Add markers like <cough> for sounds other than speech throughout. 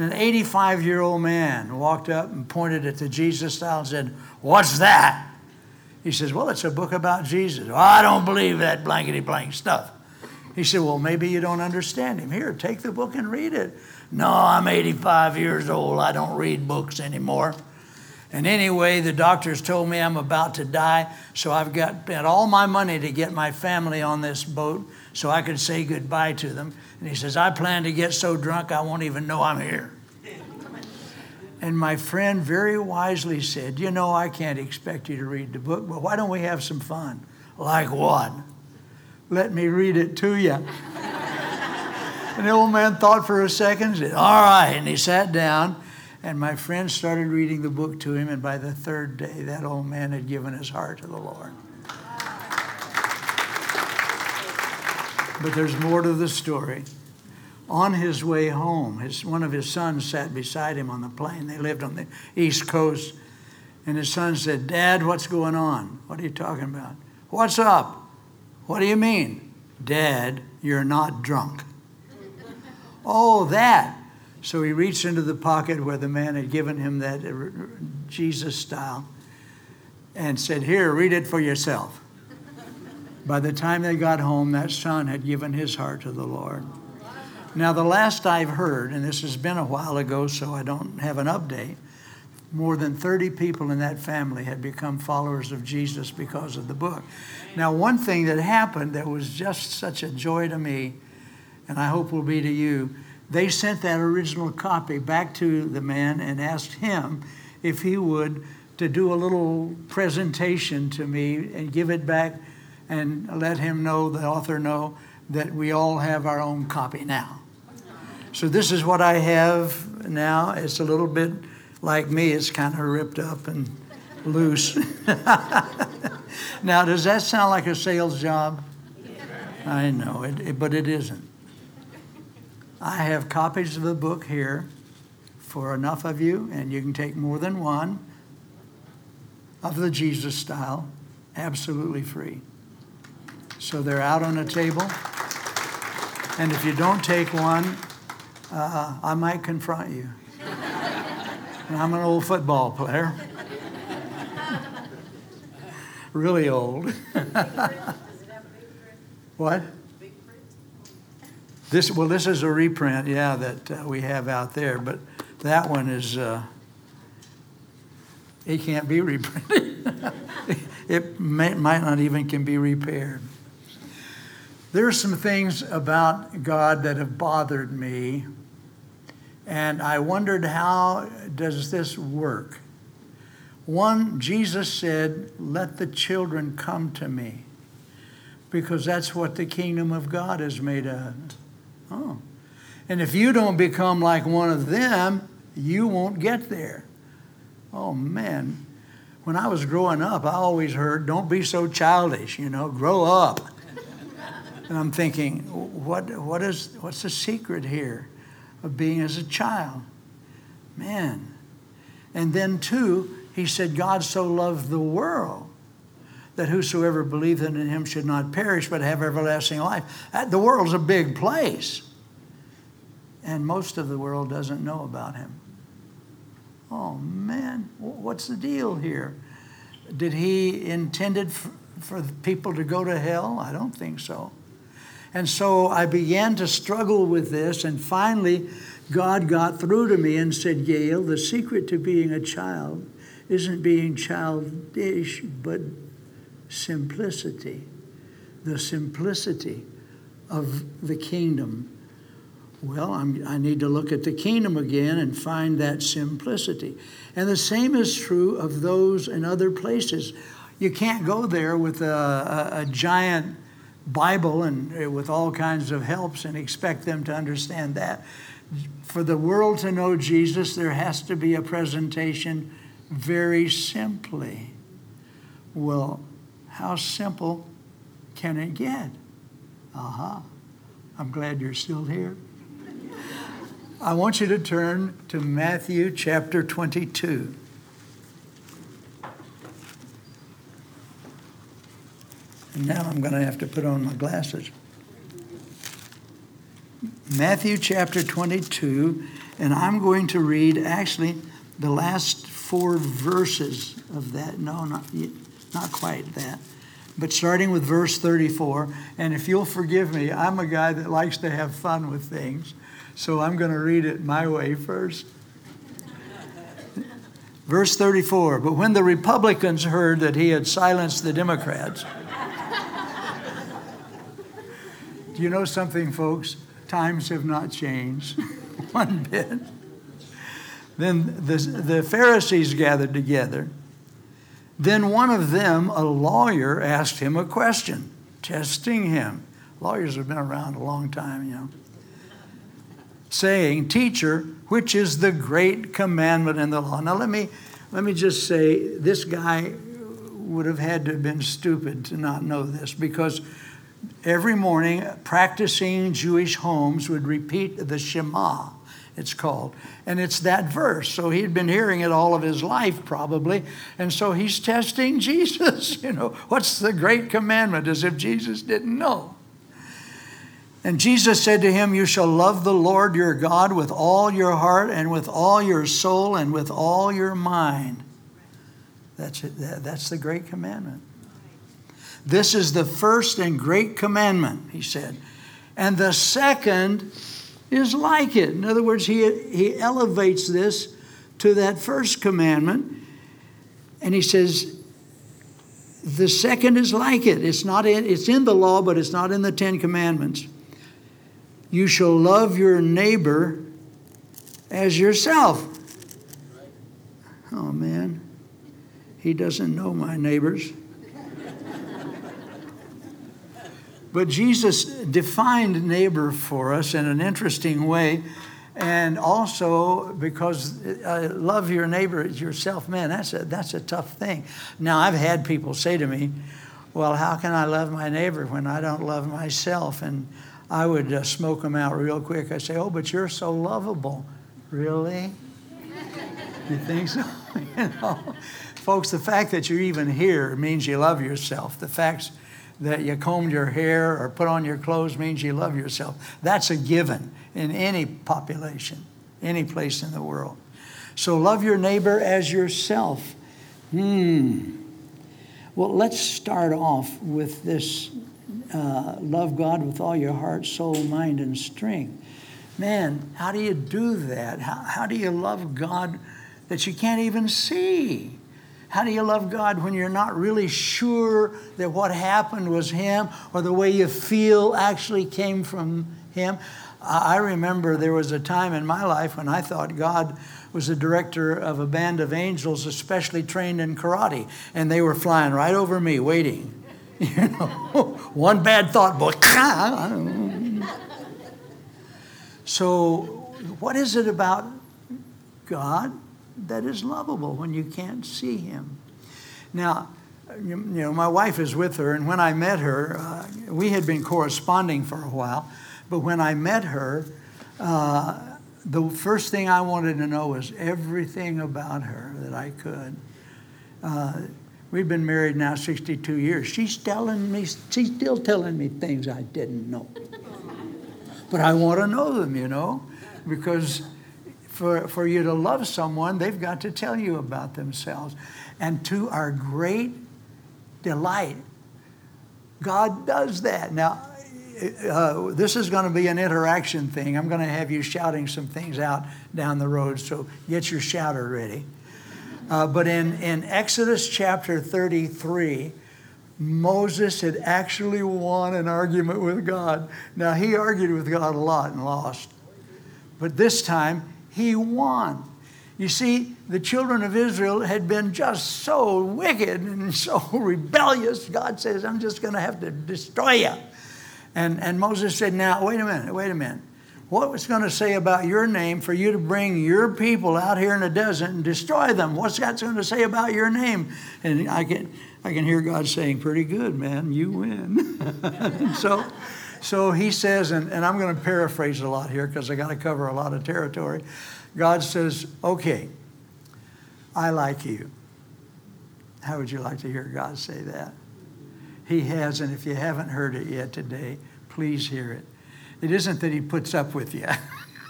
And an 85 year old man walked up and pointed at the Jesus style and said, What's that? He says, Well, it's a book about Jesus. Well, I don't believe that blankety blank stuff. He said, Well, maybe you don't understand him. Here, take the book and read it. No, I'm 85 years old. I don't read books anymore. And anyway, the doctors told me I'm about to die, so I've got spent all my money to get my family on this boat so I could say goodbye to them. And he says, I plan to get so drunk I won't even know I'm here. And my friend very wisely said, You know, I can't expect you to read the book, but why don't we have some fun? Like what? Let me read it to you. And the old man thought for a second, said, All right. And he sat down, and my friend started reading the book to him. And by the third day, that old man had given his heart to the Lord. But there's more to the story. On his way home, his, one of his sons sat beside him on the plane. They lived on the East Coast. And his son said, Dad, what's going on? What are you talking about? What's up? What do you mean? Dad, you're not drunk. Oh, that. So he reached into the pocket where the man had given him that er, Jesus style and said, Here, read it for yourself. By the time they got home, that son had given his heart to the Lord. Now, the last I've heard, and this has been a while ago, so I don't have an update, more than 30 people in that family had become followers of Jesus because of the book. Now, one thing that happened that was just such a joy to me, and I hope will be to you, they sent that original copy back to the man and asked him if he would to do a little presentation to me and give it back and let him know, the author know, that we all have our own copy now. So this is what I have now. It's a little bit like me, it's kind of ripped up and loose. <laughs> now, does that sound like a sales job? I know, it, it, but it isn't. I have copies of the book here for enough of you, and you can take more than one of the Jesus style, absolutely free. So they're out on a table. And if you don't take one, uh, I might confront you. And I'm an old football player. really old. <laughs> what? This well, this is a reprint, yeah, that uh, we have out there, but that one is uh, it can't be <laughs> reprinted. it may, might not even can be repaired. There are some things about God that have bothered me, and I wondered how does this work? One, Jesus said, Let the children come to me, because that's what the kingdom of God is made of. Oh. And if you don't become like one of them, you won't get there. Oh, man. When I was growing up, I always heard, Don't be so childish, you know, grow up. And I'm thinking, what, what is, what's the secret here of being as a child? Man. And then, two, he said, God so loved the world that whosoever believeth in him should not perish but have everlasting life. The world's a big place. And most of the world doesn't know about him. Oh, man, what's the deal here? Did he intended for, for people to go to hell? I don't think so. And so I began to struggle with this, and finally, God got through to me and said, Gayle, the secret to being a child isn't being childish, but simplicity. The simplicity of the kingdom. Well, I'm, i need to look at the kingdom again and find that simplicity. And the same is true of those in other places. You can't go there with a, a, a giant Bible and uh, with all kinds of helps and expect them to understand that. For the world to know Jesus, there has to be a presentation very simply. Well, how simple can it get? Aha. Uh-huh. I'm glad you're still here. I want you to turn to Matthew chapter 22. And now I'm going to have to put on my glasses. Matthew chapter 22, and I'm going to read actually the last four verses of that. No, not, not quite that. But starting with verse 34, and if you'll forgive me, I'm a guy that likes to have fun with things, so I'm going to read it my way first. Verse 34 But when the Republicans heard that he had silenced the Democrats, <laughs> do you know something, folks? Times have not changed <laughs> one bit. Then the, the Pharisees gathered together then one of them, a lawyer, asked him a question, testing him. Lawyers have been around a long time, you know. Saying, Teacher, which is the great commandment in the law? Now let me let me just say this guy would have had to have been stupid to not know this because every morning practicing Jewish homes would repeat the Shema it's called. And it's that verse. So he'd been hearing it all of his life, probably. And so he's testing <laughs> Jesus. You know, what's the great commandment? As if Jesus didn't know. And Jesus said to him, You shall love the Lord your God with all your heart and with all your soul and with all your mind. That's it. That's the great commandment. This is the first and great commandment, he said. And the second is like it. In other words, he, he elevates this to that first commandment, and he says, the second is like it. It's not in, it's in the law, but it's not in the Ten Commandments. You shall love your neighbor as yourself. Oh man, he doesn't know my neighbors. But Jesus defined neighbor for us in an interesting way. And also because uh, love your neighbor as yourself, man, that's a, that's a tough thing. Now, I've had people say to me, well, how can I love my neighbor when I don't love myself? And I would uh, smoke them out real quick. I say, oh, but you're so lovable. Really? You think so? <laughs> you know, folks, the fact that you're even here means you love yourself. The fact that you combed your hair or put on your clothes means you love yourself. That's a given in any population, any place in the world. So love your neighbor as yourself. Hmm. Well, let's start off with this uh, love God with all your heart, soul, mind, and strength. Man, how do you do that? How, how do you love God that you can't even see? How do you love God when you're not really sure that what happened was Him or the way you feel actually came from Him? I remember there was a time in my life when I thought God was the director of a band of angels, especially trained in karate, and they were flying right over me, waiting. <laughs> You know, <laughs> one bad thought, boy. <laughs> so, what is it about God that is lovable when you can't see him. Now, you, know, my wife is with her, and when I met her, uh, we had been corresponding for a while, but when I met her, uh, the first thing I wanted to know was everything about her that I could. Uh, we've been married now 62 years. She's telling me, she's still telling me things I didn't know. But I want to know them, you know, because for, for you to love someone, they've got to tell you about themselves. And to our great delight, God does that. Now, uh, this is going to be an interaction thing. I'm going to have you shouting some things out down the road, so get your shouter ready. Uh, but in, in Exodus chapter 33, Moses had actually won an argument with God. Now, he argued with God a lot and lost. But this time, he won. You see, the children of Israel had been just so wicked and <laughs> so rebellious. God says, I'm just going to have to destroy you. And, and Moses said, Now, wait a minute, wait a minute. What was going to say about your name for you to bring your people out here in the desert and destroy them? What's that going to say about your name? And I can, I can hear God saying, Pretty good, man, you win. <laughs> so So he says, and, and I'm going to paraphrase a lot here because I got to cover a lot of territory. God says, okay, I like you. How would you like to hear God say that? He has, and if you haven't heard it yet today, please hear it. It isn't that He puts up with you.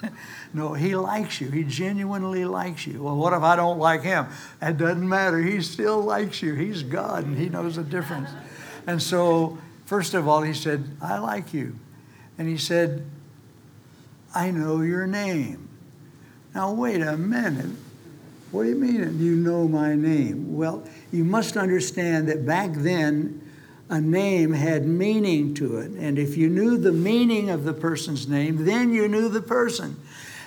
<laughs> no, He likes you. He genuinely likes you. Well, what if I don't like Him? It doesn't matter. He still likes you. He's God, and He knows the difference. And so, first of all, He said, I like you. And He said, I know your name. Now, wait a minute. What do you mean you know my name? Well, you must understand that back then, a name had meaning to it. And if you knew the meaning of the person's name, then you knew the person.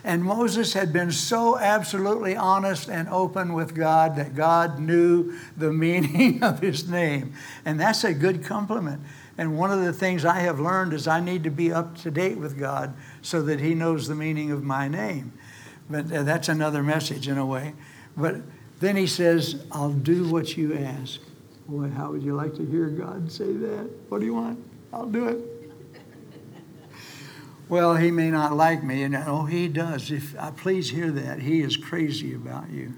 And Moses had been so absolutely honest and open with God that God knew the <laughs> meaning of his name. And that's a good compliment. And one of the things I have learned is I need to be up to date with God so that he knows the meaning of my name. But uh, that's another message in a way. But then he says, I'll do what you ask. Boy, how would you like to hear God say that? What do you want? I'll do it. well, he may not like me, and oh, he does. If please hear that, he is crazy about you.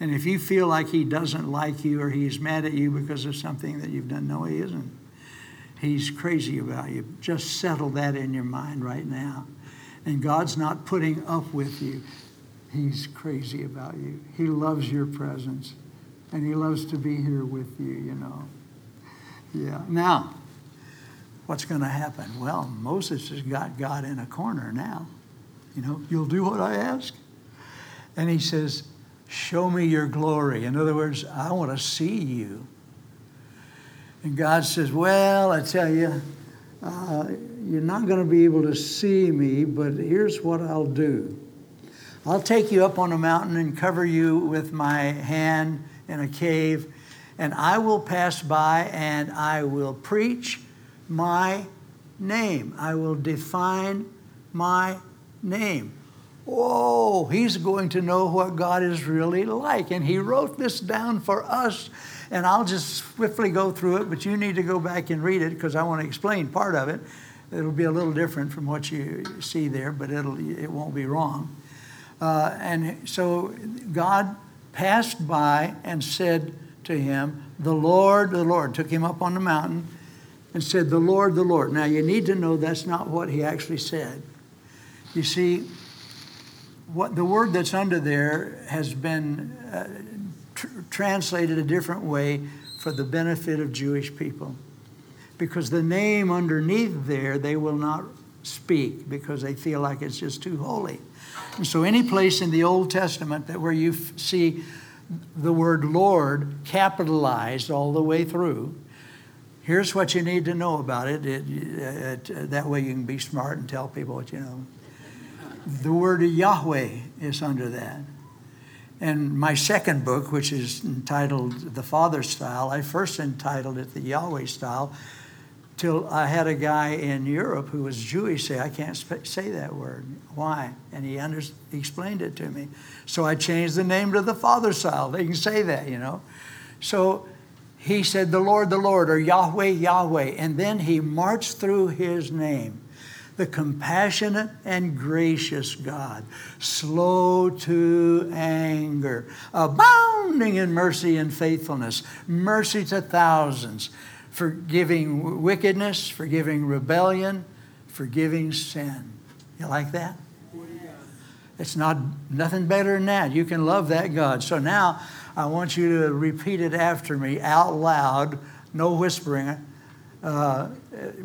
And if you feel like he doesn't like you or he's mad at you because of something that you've done, no, he isn't. He's crazy about you. Just settle that in your mind right now. And God's not putting up with you. He's crazy about you. He loves your presence. And he loves to be here with you, you know. Yeah. Now, what's going to happen? Well, Moses has got God in a corner now. You know, you'll do what I ask. And he says, Show me your glory. In other words, I want to see you. And God says, Well, I tell you, uh, you're not going to be able to see me, but here's what I'll do I'll take you up on a mountain and cover you with my hand in a cave, and I will pass by and I will preach my name. I will define my name. Whoa, he's going to know what God is really like. And he wrote this down for us. And I'll just swiftly go through it, but you need to go back and read it because I want to explain part of it. It'll be a little different from what you see there, but it'll, it won't be wrong. Uh, and so God passed by and said to him, The Lord, the Lord, took him up on the mountain and said, The Lord, the Lord. Now you need to know that's not what he actually said. You see, what the word that's under there has been uh, tr- translated a different way for the benefit of Jewish people. Because the name underneath there, they will not speak because they feel like it's just too holy. And so, any place in the Old Testament that where you f- see the word Lord capitalized all the way through, here's what you need to know about it. It, it, it. That way, you can be smart and tell people what you know. The word Yahweh is under that. And my second book, which is entitled The Father Style, I first entitled it The Yahweh Style till I had a guy in Europe who was Jewish say, I can't sp- say that word. Why? And he, under- he explained it to me. So I changed the name to the Father Style. They can say that, you know. So he said, The Lord, the Lord, or Yahweh, Yahweh. And then he marched through his name. The compassionate and gracious God, slow to anger, abounding in mercy and faithfulness, mercy to thousands forgiving wickedness, forgiving rebellion, forgiving sin. You like that? It's not nothing better than that. You can love that God. So now I want you to repeat it after me out loud, no whispering uh,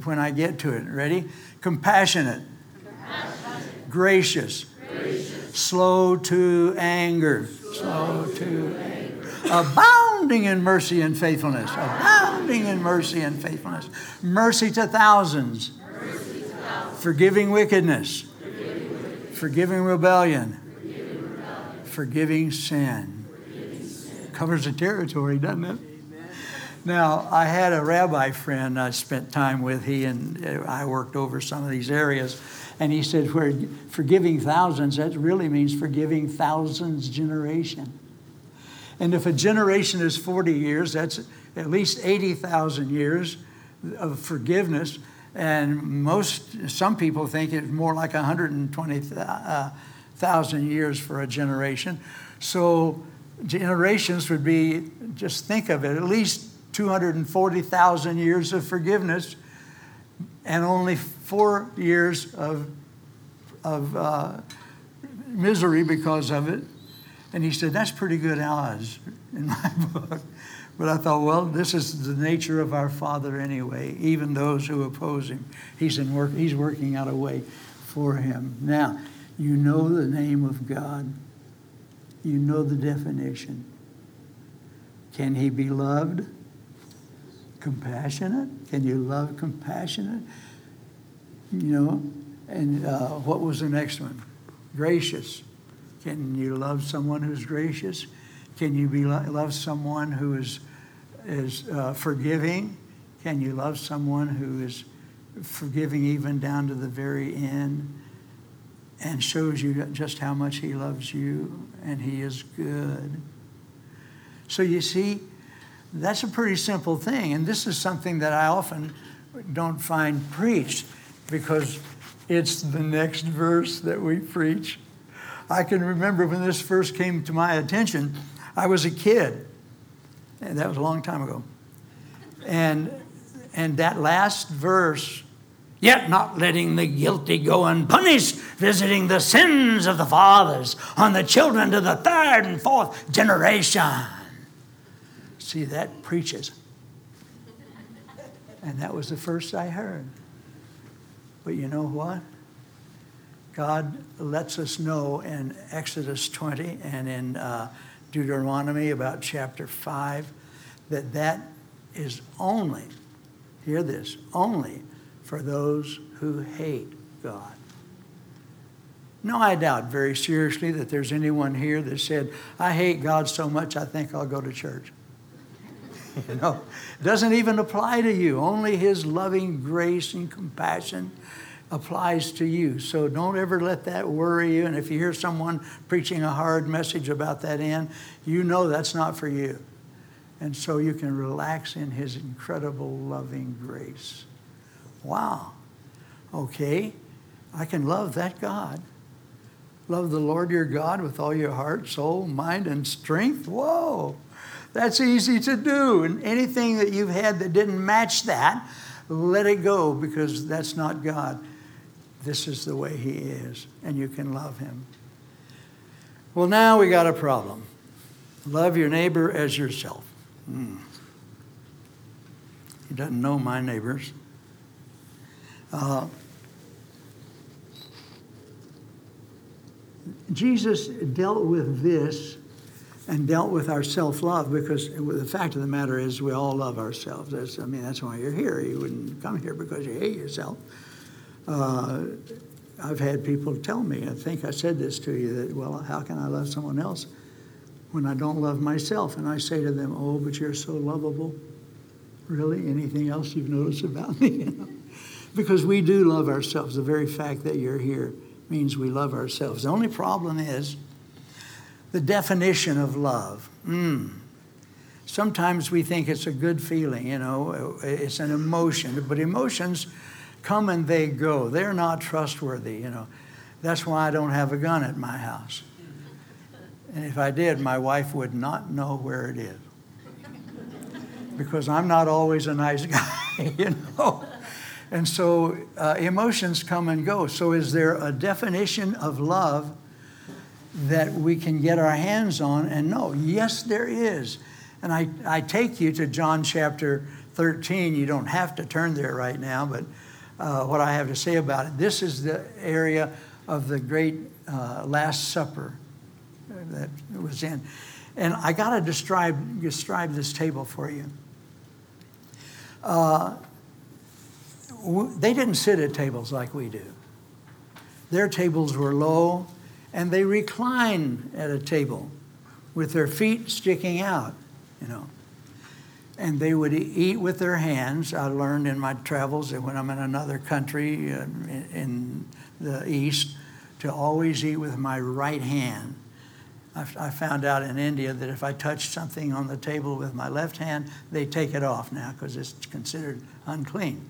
when I get to it. Ready? Compassionate, Compassionate. Gracious. gracious, slow to anger, slow, to anger, abounding in mercy and faithfulness. Abounding in mercy and faithfulness. Mercy to thousands. Mercy to thousands. Forgiving wickedness. Forgiving, wickedness. Rebellion. Forgiving, rebellion. Forgiving sin. Forgiving sin. Covers the territory, doesn't it? Now, I had a rabbi friend I spent time with. He and uh, I worked over some of these areas. And he said, "For forgiving thousands, that really means forgiving thousands generation. And if a generation is 40 years, that's at least 80,000 years of forgiveness. And most, some people think it's more like 120,000 years for a generation. So generations would be, just think of it, at least 240,000 years of forgiveness and only four years of, of uh, misery because of it. And he said, That's pretty good odds in my <laughs> book. But I thought, well, this is the nature of our Father anyway, even those who oppose him. He's, in work, he's working out a way for him. Now, you know the name of God, you know the definition. Can he be loved? Compassionate? Can you love compassionate? You know, and uh, what was the next one? Gracious. Can you love someone who's gracious? Can you be love someone who is is uh, forgiving? Can you love someone who is forgiving even down to the very end and shows you just how much he loves you and he is good? So you see, that's a pretty simple thing, and this is something that I often don't find preached because it's the next verse that we preach. I can remember when this first came to my attention, I was a kid. And that was a long time ago. And, and that last verse, yet not letting the guilty go unpunished, visiting the sins of the fathers on the children to the third and fourth generation. See, that preaches. And that was the first I heard. But you know what? God lets us know in Exodus 20 and in uh, Deuteronomy about chapter 5 that that is only, hear this, only for those who hate God. No, I doubt very seriously that there's anyone here that said, I hate God so much I think I'll go to church. <laughs> you know, it doesn't even apply to you. Only His loving grace and compassion applies to you. So don't ever let that worry you. And if you hear someone preaching a hard message about that end, you know that's not for you. And so you can relax in His incredible loving grace. Wow. Okay, I can love that God. Love the Lord your God with all your heart, soul, mind, and strength. Whoa, that's easy to do. And anything that you've had that didn't match that, let it go because that's not God. This is the way He is, and you can love Him. Well, now we got a problem. Love your neighbor as yourself. Hmm. He doesn't know my neighbors. Uh, Jesus dealt with this and dealt with our self-love because the fact of the matter is we all love ourselves. That's, I mean, that's why you're here. You wouldn't come here because you hate yourself. Uh, I've had people tell me, I think I said this to you, that, well, how can I love someone else when I don't love myself? And I say to them, oh, but you're so lovable. Really? Anything else you've noticed about me? <laughs> because we do love ourselves. The very fact that you're here means we love ourselves. The only problem is the definition of love. Mm. Sometimes we think it's a good feeling, you know, it's an emotion, but emotions come and they go. They're not trustworthy, you know. That's why I don't have a gun at my house. And if I did, my wife would not know where it is. Because I'm not always a nice <laughs> guy, you know. And so uh, emotions come and go. So, is there a definition of love that we can get our hands on and know? Yes, there is. And I, I take you to John chapter 13. You don't have to turn there right now, but uh, what I have to say about it. This is the area of the great uh, Last Supper that was in. And I got to describe, describe this table for you. Uh, they didn't sit at tables like we do. Their tables were low, and they recline at a table with their feet sticking out, you know and they would eat with their hands. I learned in my travels that when I'm in another country uh, in the East, to always eat with my right hand. I found out in India that if I touch something on the table with my left hand, they take it off now because it's considered unclean.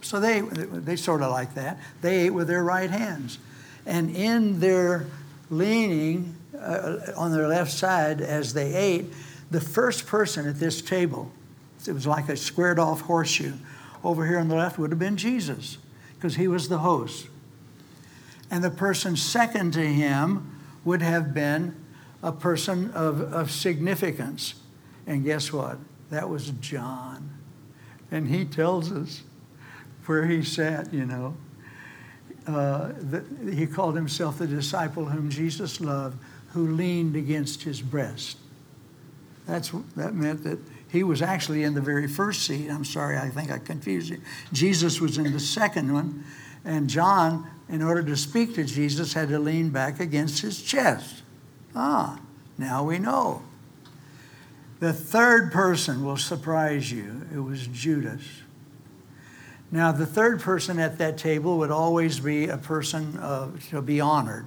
So they, they sort of like that. They ate with their right hands. And in their leaning uh, on their left side as they ate, the first person at this table, it was like a squared off horseshoe, over here on the left would have been Jesus, because he was the host. And the person second to him would have been a person of, of significance. And guess what? That was John. And he tells us where he sat, you know. Uh, the, he called himself the disciple whom Jesus loved, who leaned against his breast. That's, that meant that he was actually in the very first seat. I'm sorry, I think I confused you. Jesus was in the second one, and John, in order to speak to Jesus, had to lean back against his chest. Ah, now we know. The third person will surprise you. It was Judas. Now, the third person at that table would always be a person uh, to be honored.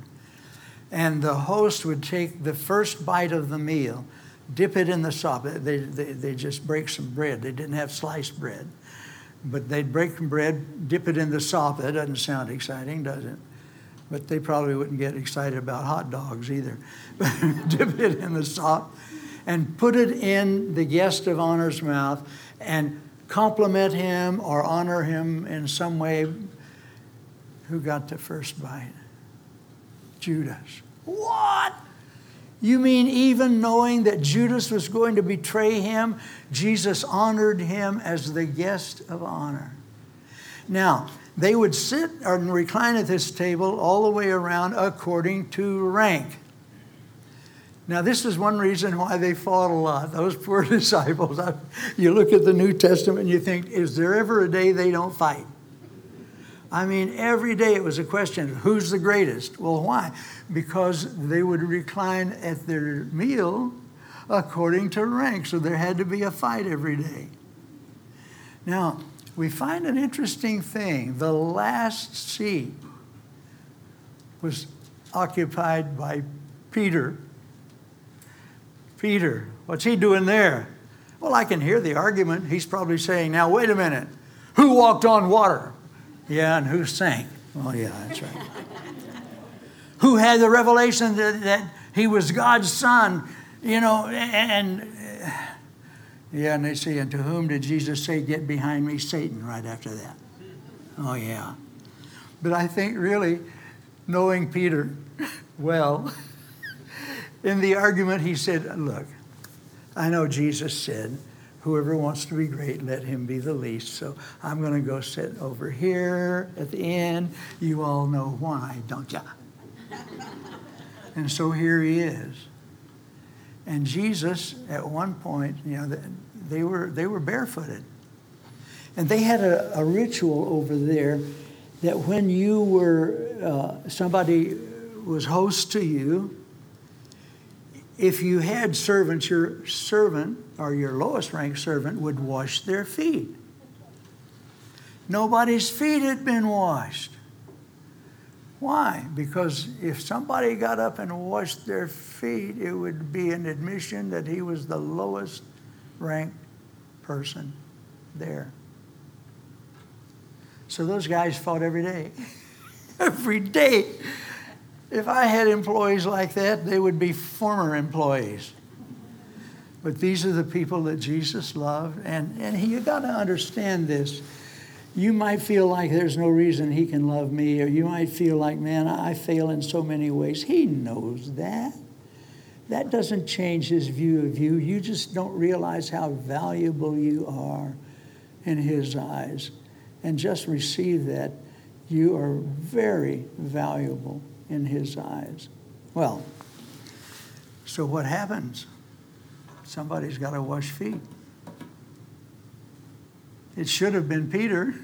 And the host would take the first bite of the meal, dip it in the sop. They, they, they just break some bread. They didn't have sliced bread. But they'd break some bread, dip it in the sop. That doesn't sound exciting, does it? But they probably wouldn't get excited about hot dogs either. <laughs> dip it in the sop and put it in the guest of honor's mouth and compliment him or honor him in some way. Who got the first bite? Judas. What? You mean even knowing that Judas was going to betray him, Jesus honored him as the guest of honor? Now, they would sit or recline at this table all the way around according to rank. Now, this is one reason why they fought a lot. Those poor <laughs> disciples. You look at the New Testament and you think, is there ever a day they don't fight? I mean, every day it was a question who's the greatest? Well, why? Because they would recline at their meal according to rank, so there had to be a fight every day. Now, we find an interesting thing. The last seat was occupied by Peter Peter, what's he doing there? Well, I can hear the argument. He's probably saying, now, wait a minute. Who walked on water? Yeah, and who sank? Well, yeah, that's right. <laughs> who had the revelation that, that he was God's son? You know, and, and yeah, and they say, and to whom did Jesus say, Get behind me, Satan, right after that? Oh, yeah. But I think really, knowing Peter <laughs> well, in the argument, he said, Look, I know Jesus said, Whoever wants to be great, let him be the least. So I'm going to go sit over here at the end. You all know why, don't you? and so here he is. And Jesus, at one point, you know, they were, they were barefooted. And they had a, a ritual over there that when you were, uh, somebody was host to you, if you had servants, your servant or your lowest ranked servant would wash their feet. Nobody's feet had been washed. Why? Because if somebody got up and washed their feet, it would be an admission that he was the lowest ranked person there. So those guys fought every day. <laughs> every day if I had employees like that, they would be former employees. But these are the people that Jesus loved. And, and you got to understand this. You might feel like there's no reason he can love me, or you might feel like, man, I fail in so many ways. He knows that. That doesn't change his view of you. You just don't realize how valuable you are in his eyes. And just receive that. You are very valuable in his eyes. Well, so what happens? Somebody's got to wash feet. It should have been Peter.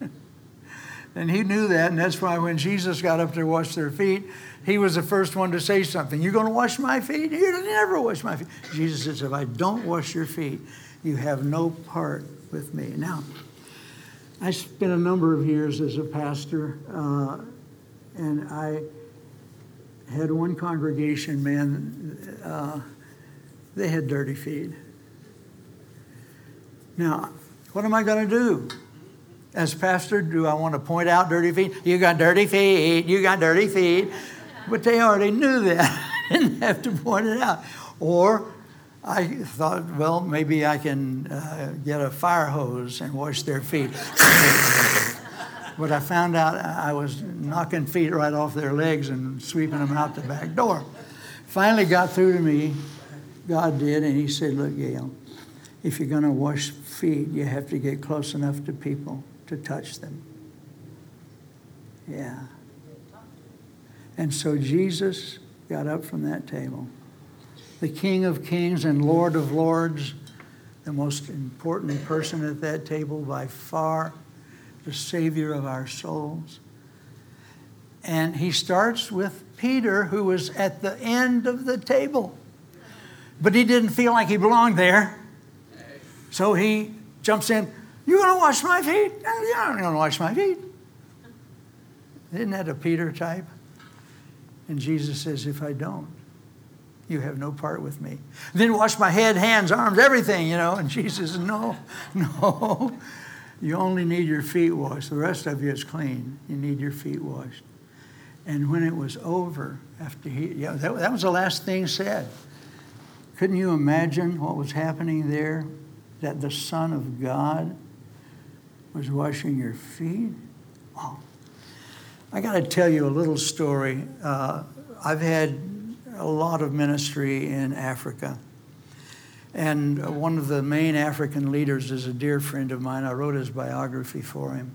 <laughs> and he knew that, and that's why when Jesus got up to wash their feet, he was the first one to say something. You're going to wash my feet? You never wash my feet. Jesus says, If I don't wash your feet, you have no part with me. Now, I spent a number of years as a pastor, uh, and I had one congregation, man, uh, they had dirty feet. Now, what am I going to do? As pastor, do I want to point out dirty feet? You got dirty feet, you got dirty feet. But they already knew that. I <laughs> didn't have to point it out. Or I thought, well, maybe I can uh, get a fire hose and wash their feet. <laughs> but I found out I was knocking feet right off their legs and sweeping them out the back door. Finally got through to me, God did, and He said, Look, Gayle, if you're going to wash feet, you have to get close enough to people to touch them. Yeah. And so Jesus got up from that table. The King of Kings and Lord of Lords, the most important person at that table by far, the Savior of our souls. And he starts with Peter, who was at the end of the table. But he didn't feel like he belonged there. So he jumps in, You gonna wash my feet? Oh, no, you're gonna wash my feet. Isn't that a Peter type? And Jesus says, If I don't, you have no part with me. Then wash my head, hands, arms, everything, you know. And Jesus No, <laughs> no. You only need your feet washed. The rest of you is clean. You need your feet washed. And when it was over, after he, yeah, that, that was the last thing said. Couldn't you imagine what was happening there? That the Son of God was washing your feet? Oh. I got to tell you a little story. Uh, I've had a lot of ministry in Africa. And one of the main African leaders is a dear friend of mine. I wrote his biography for him.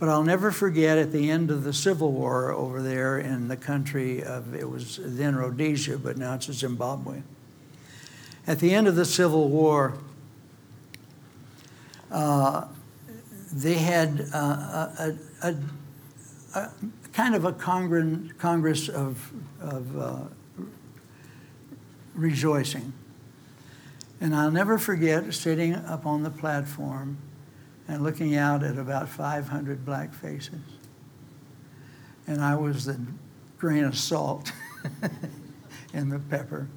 But I'll never forget at the end of the Civil War over there in the country of, it was then Rhodesia, but now it's Zimbabwe. At the end of the Civil War, uh, they had uh, a, a, a, kind of a congress, congress of, of uh, rejoicing. And I'll never forget sitting up on the platform and looking out at about 500 black faces. And I was the grain of salt <laughs> in the pepper.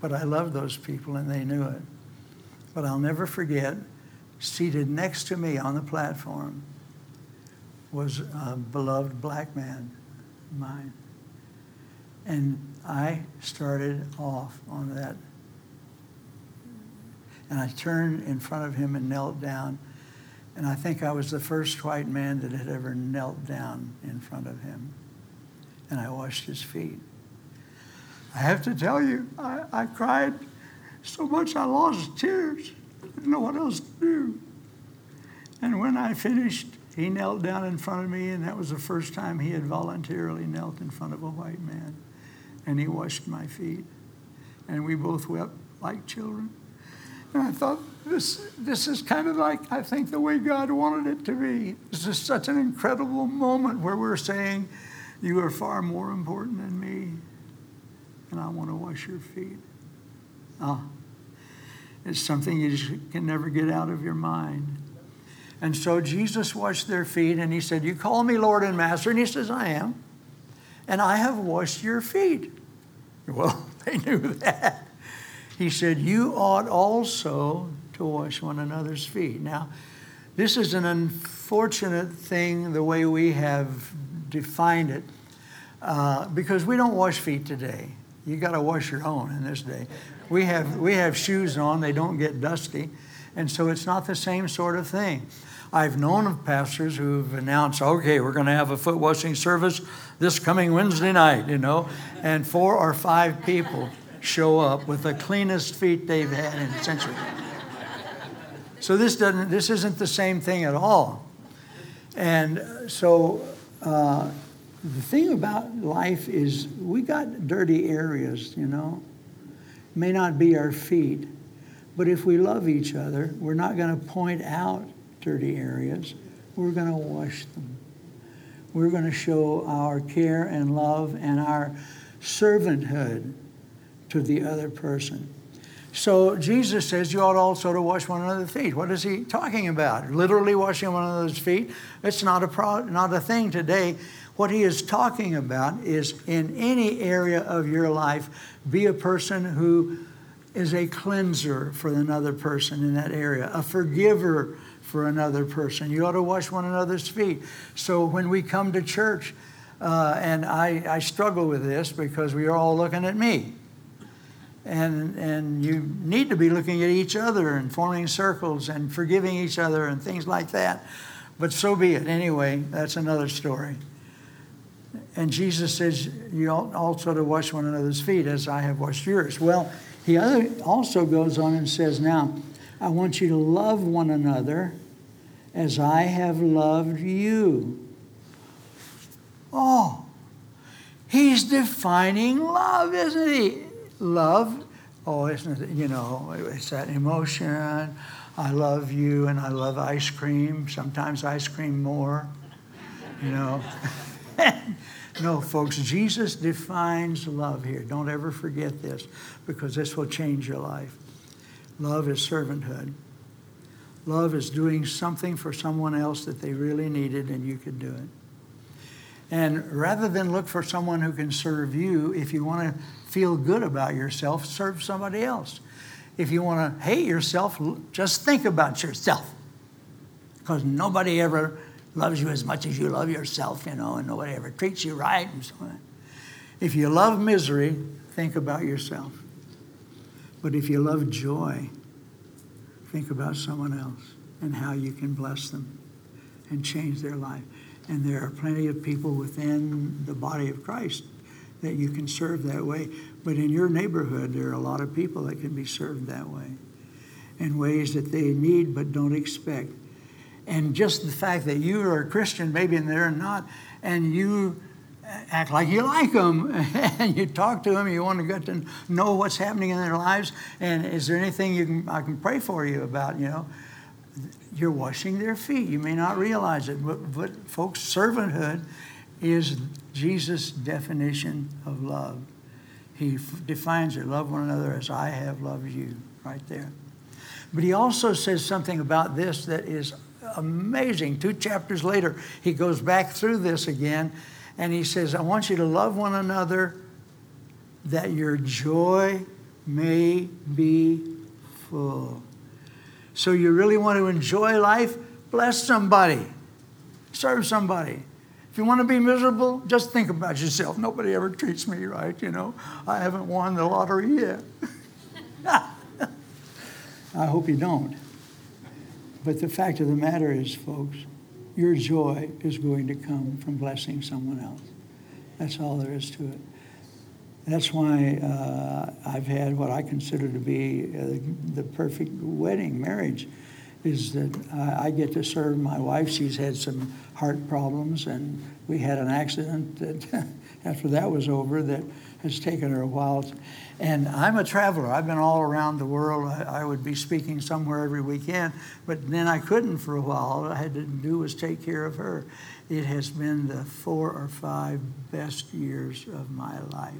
But I loved those people and they knew it. But I'll never forget, seated next to me on the platform was a beloved black man mine. And I started off on that and I turned in front of him and knelt down. And I think I was the first white man that had ever knelt down in front of him. And I washed his feet. I have to tell you, I, I cried so much I lost tears. I didn't know what else to do. And when I finished, he knelt down in front of me, and that was the first time he had voluntarily knelt in front of a white man. And he washed my feet. And we both wept like children. And I thought, this, this is kind of like, I think, the way God wanted it to be. This is such an incredible moment where we're saying, You are far more important than me, and I want to wash your feet. Ah, it's something you just can never get out of your mind. And so Jesus washed their feet, and he said, You call me Lord and Master? And he says, I am. And I have washed your feet. Well, <laughs> they knew that he said, You ought also to wash one another's feet. Now, this is an unfortunate thing the way we have defined it uh, because we don't wash feet today. You got to wash your own in this day. We have, we have shoes on, they don't get dusty, and so it's not the same sort of thing. I've known of pastors who've announced, okay, we're going to have a foot washing service this coming Wednesday night, you know, and four or five people show up with the cleanest feet they've had in centuries. So this doesn't this isn't the same thing at all. And so uh, the thing about life is we got dirty areas, you know. May not be our feet, but if we love each other, we're not going to point out dirty areas. We're going to wash them. We're going to show our care and love and our servanthood to the other person. So Jesus says you ought also to wash one another's feet. What is he talking about? Literally washing one another's feet? It's not a pro- not a thing today. What he is talking about is in any area of your life, be a person who is a cleanser for another person in that area, a forgiver for another person. You ought to wash one another's feet. So when we come to church, uh, and I, I struggle with this because we are all looking at me. And, and you need to be looking at each other and forming circles and forgiving each other and things like that. But so be it. Anyway, that's another story. And Jesus says, You also to wash one another's feet as I have washed yours. Well, he also goes on and says, Now, I want you to love one another as I have loved you. Oh, he's defining love, isn't he? Love, oh, isn't it, you know, it's that emotion. I love you and I love ice cream, sometimes ice cream more, you know. <laughs> no, folks, Jesus defines love here. Don't ever forget this because this will change your life. Love is servanthood. Love is doing something for someone else that they really needed and you could do it. And rather than look for someone who can serve you, if you want to feel good about yourself, serve somebody else. If you want to hate yourself, just think about yourself. Because nobody ever loves you as much as you love yourself, you know, and nobody ever treats you right and so on. If you love misery, think about yourself. But if you love joy, think about someone else and how you can bless them and change their life. And there are plenty of people within the body of Christ that you can serve that way. But in your neighborhood, there are a lot of people that can be served that way in ways that they need but don't expect. And just the fact that you are a Christian, maybe and they're not, and you act like you like them <laughs> and you talk to them you want to get to know what's happening in their lives and is there anything you can, i can pray for you about you know you're washing their feet you may not realize it but, but folks servanthood is jesus definition of love he f- defines it love one another as i have loved you right there but he also says something about this that is amazing two chapters later he goes back through this again and he says, I want you to love one another that your joy may be full. So, you really want to enjoy life? Bless somebody, serve somebody. If you want to be miserable, just think about yourself. Nobody ever treats me right, you know. I haven't won the lottery yet. <laughs> I hope you don't. But the fact of the matter is, folks, your joy is going to come from blessing someone else. That's all there is to it. That's why uh, I've had what I consider to be uh, the perfect wedding, marriage, is that I, I get to serve my wife. She's had some heart problems, and we had an accident that <laughs> after that was over that has taken her a while. And I'm a traveler. I've been all around the world. I, I, would be speaking somewhere every weekend, but then I couldn't for a while. All I had to do was take care of her. It has been the four or five best years of my life.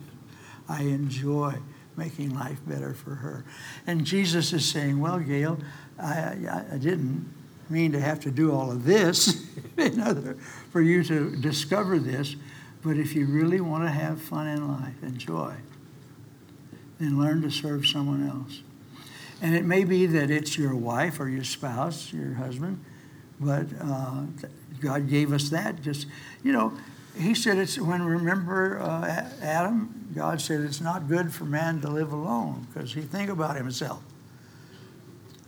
I enjoy making life better for her. And Jesus is saying, Well, Gayle, I, I, didn't mean to have to do all of this <laughs> in for you to discover this. But if you really want to have fun in life and joy, then learn to serve someone else. And it may be that it's your wife or your spouse, your husband, but uh, God gave us that. Just, you know, He said it's when, remember uh, Adam, God said it's not good for man to live alone because he think about himself.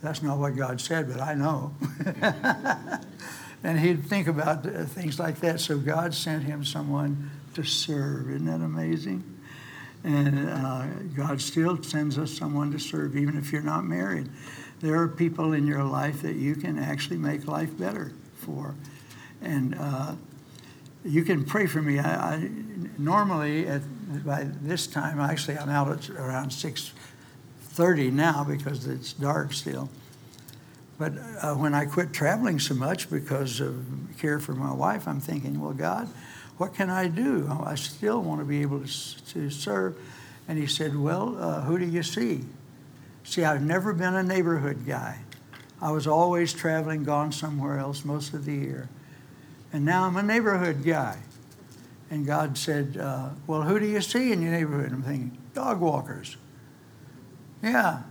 That's not what God said, but I know. <laughs> and he'd think about things like that. So God sent him someone to serve. Isn't that amazing? And uh, God still sends us someone to serve, even if you're not married. There are people in your life that you can actually make life better for. And uh, you can pray for me. I, I normally at by this time, actually, I'm out at around 6:30 now because it's dark still. But uh, when I quit traveling so much because of care for my wife, I'm thinking, well, God, what can I do? I still want to be able to, to serve. And he said, well, uh, who do you see? See, I've never been a neighborhood guy. I was always traveling, gone somewhere else most of the year. And now I'm a neighborhood guy. And God said, uh, Well, who do you see in your neighborhood? I'm thinking, dog walkers. Yeah,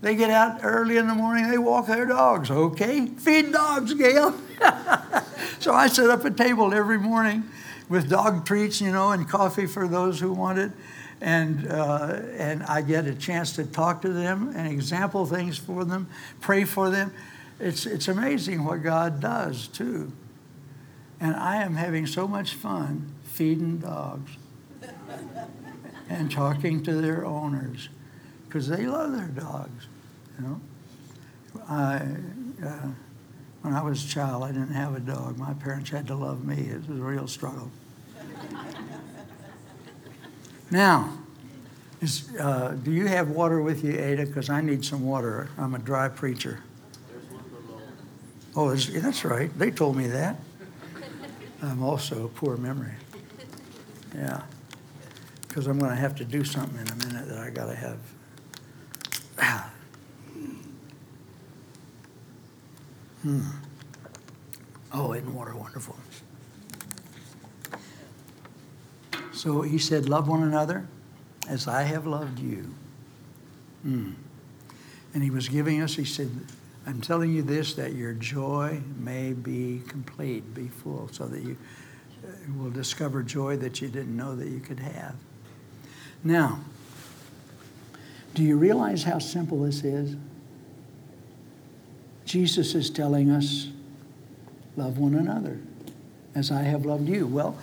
They get out early in the morning, they walk their dogs. Okay, feed dogs, Gayle. <laughs> so I set up a table every morning with dog treats, you know, and coffee for those who want it. And, uh, and I get a chance to talk to them and example things for them, pray for them. It's, it's amazing what God does, too. And I am having so much fun feeding dogs <laughs> and talking to their owners because they love their dogs. You know, I uh, when I was a child, I didn't have a dog. My parents had to love me. It was a real struggle. now, is, uh, do you have water with you, Ada? Because I need some water. I'm a dry preacher. Oh, that's right. They told me that. I'm also a poor memory. Yeah. Because I'm going to have to do something in a minute that I got to have. Hmm. Oh, isn't water wonderful? So he said, Love one another as I have loved you. Hmm. And he was giving us, he said, I'm telling you this that your joy may be complete, be full, so that you uh, will discover joy that you didn't know that you could have. Now, do you realize how simple this is? Jesus is telling us, love one another as I have loved you. Well,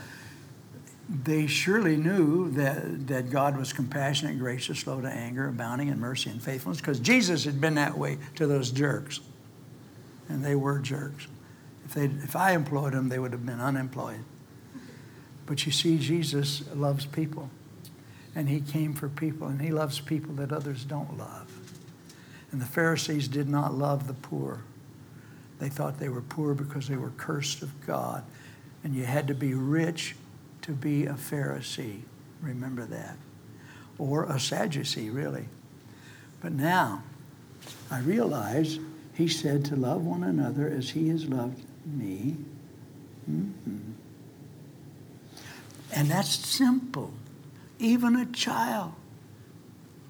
they surely knew that, that God was compassionate, gracious, slow to anger, abounding in mercy and faithfulness, because Jesus had been that way to those jerks. And they were jerks. If, they if I employed them, they would have been unemployed. But you see, Jesus loves people. And he came for people, and he loves people that others don't love. And the Pharisees did not love the poor. They thought they were poor because they were cursed of God. And you had to be rich to be a Pharisee. Remember that. Or a Sadducee, really. But now, I realize he said to love one another as he has loved me. Mm-hmm. And that's simple. Even a child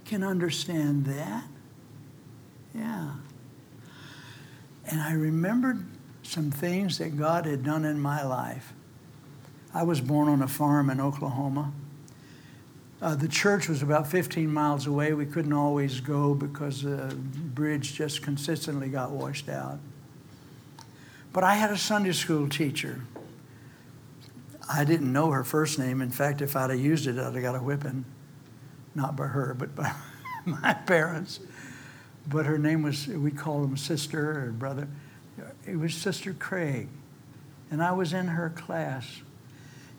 can understand that. Yeah. And I remembered some things that God had done in my life. I was born on a farm in Oklahoma. Uh, the church was about 15 miles away. We couldn't always go because the bridge just consistently got washed out. But I had a Sunday school teacher. I didn't know her first name. In fact, if I'd have used it, I'd have got a whipping. Not by her, but by <laughs> my parents but her name was, we called him sister or brother. It was Sister Craig. And I was in her class.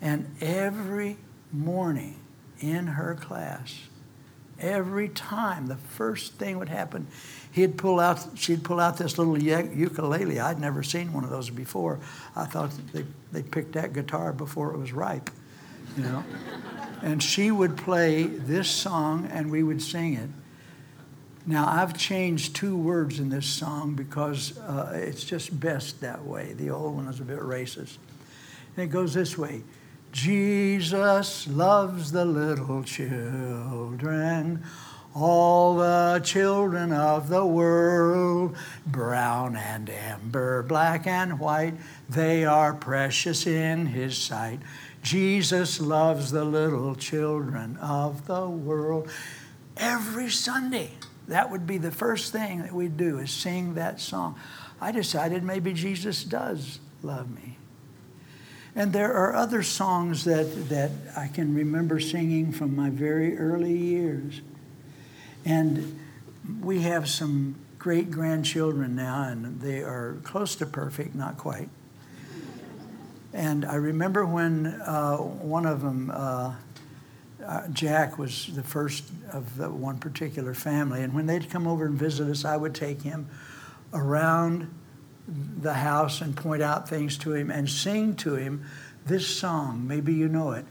And every morning in her class, every time the first thing would happen, he'd pull out, she'd pull out this little ukulele. I'd never seen one of those before. I thought they, they picked that guitar before it was ripe, you know. <laughs> and she would play this song and we would sing it. Now, I've changed two words in this song because uh, it's just best that way. The old one is a bit racist. And it goes this way Jesus loves the little children, all the children of the world, brown and amber, black and white, they are precious in his sight. Jesus loves the little children of the world every Sunday that would be the first thing that we'd do is sing that song. I decided maybe Jesus does love me. And there are other songs that, that I can remember singing from my very early years. And we have some great grandchildren now, and they are close to perfect, not quite. And I remember when uh, one of them, uh, uh, Jack was the first of the one particular family, and when they'd come over and visit us, I would take him around the house and point out things to him and sing to him this song. Maybe you know it.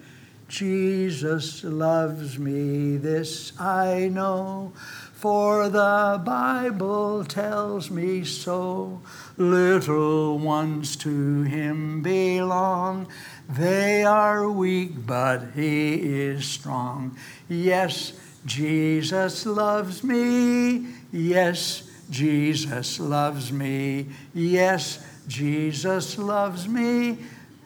Jesus loves me, this I know, for the Bible tells me so. Little ones to him belong they are weak, but he is strong. Yes, Jesus loves me. Yes, Jesus loves me. Yes, Jesus loves me.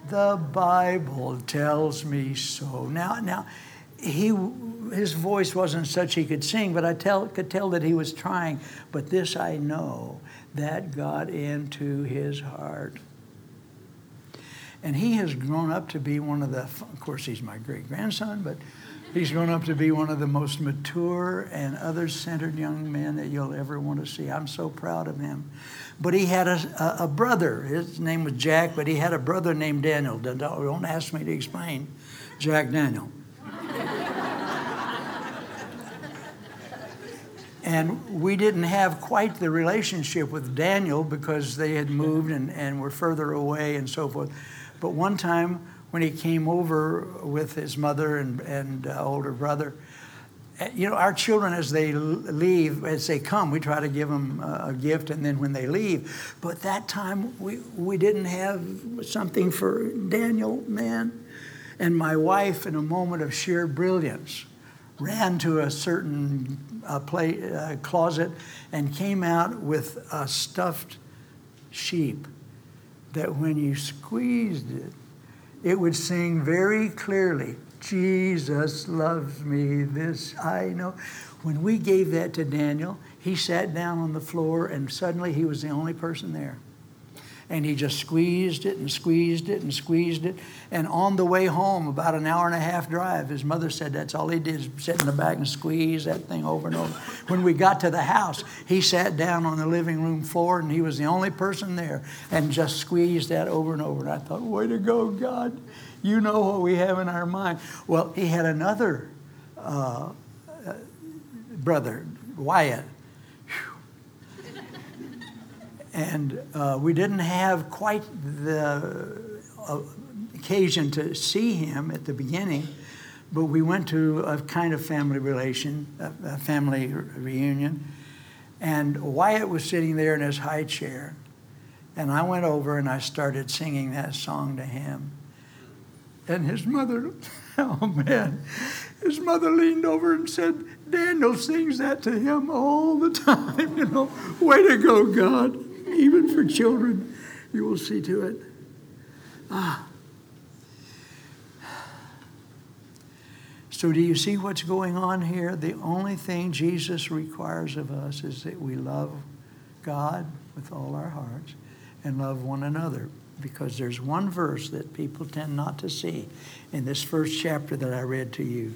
The Bible tells me so. Now, now, he, his voice wasn't such he could sing, but I tell, could tell that he was trying. But this I know that got into his heart. And he has grown up to be one of the, of course, he's my great grandson, but he's grown up to be one of the most mature and other centered young men that you'll ever want to see. I'm so proud of him. But he had a, a, brother. His name was Jack, but he had a brother named Daniel. Don't, don't ask me to explain Jack Daniel. and we didn't have quite the relationship with Daniel because they had moved and, and were further away and so forth. But one time when he came over with his mother and, and uh, older brother, eh, you know, our children, as they leave, as they come, we try to give them a gift, and then when they leave. But that time, we, we didn't have something for Daniel, man. And my wife, in a moment of sheer brilliance, ran to a certain uh, play, uh, closet and came out with a stuffed sheep that when you squeezed it, it would sing very clearly, Jesus loves me, this I know. When we gave that to Daniel, he sat down on the floor and suddenly he was the only person there and he just squeezed it and squeezed it and squeezed it. And on the way home, about an hour and a half drive, his mother said that's all he did is sit in the back and squeeze that thing over and over. When we got to the house, he sat down on the living room floor and he was the only person there and just squeezed that over and over. And I thought, way to go, God. You know what we have in our mind. Well, he had another uh, brother, Wyatt, and uh, we didn't have quite the uh, occasion to see him at the beginning, but we went to a kind of family relation, a, a family reunion, and Wyatt was sitting there in his high chair, and I went over and I started singing that song to him, and his mother, <laughs> oh man, his mother leaned over and said, Daniel sings that to him all the <laughs> time, you know. Way to go, God even for children. You will see to it. Ah. So, do you see what's going on here? The only thing Jesus requires of us is that we love God with all our hearts and love one another. Because there's one verse that people tend not to see in this first chapter that I read to you.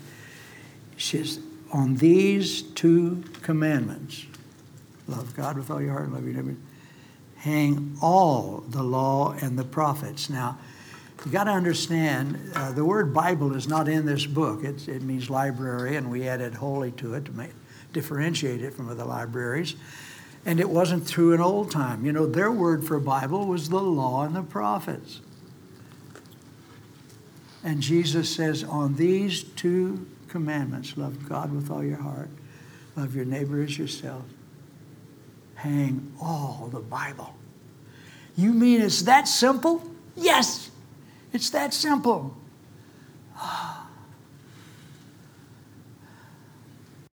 It says, On these two commandments love God with all your heart and love your neighbor hang all the law and the prophets. Now, you got to understand uh, the word Bible is not in this book. It's, it means library, and we added holy to it to make, differentiate it from other libraries. And it wasn't through an old time. You know, their word for Bible was the law and the prophets. And Jesus says, on these two commandments love God with all your heart, love your neighbor as yourself hang all the Bible. You mean it's that simple? Yes, it's that simple. Oh.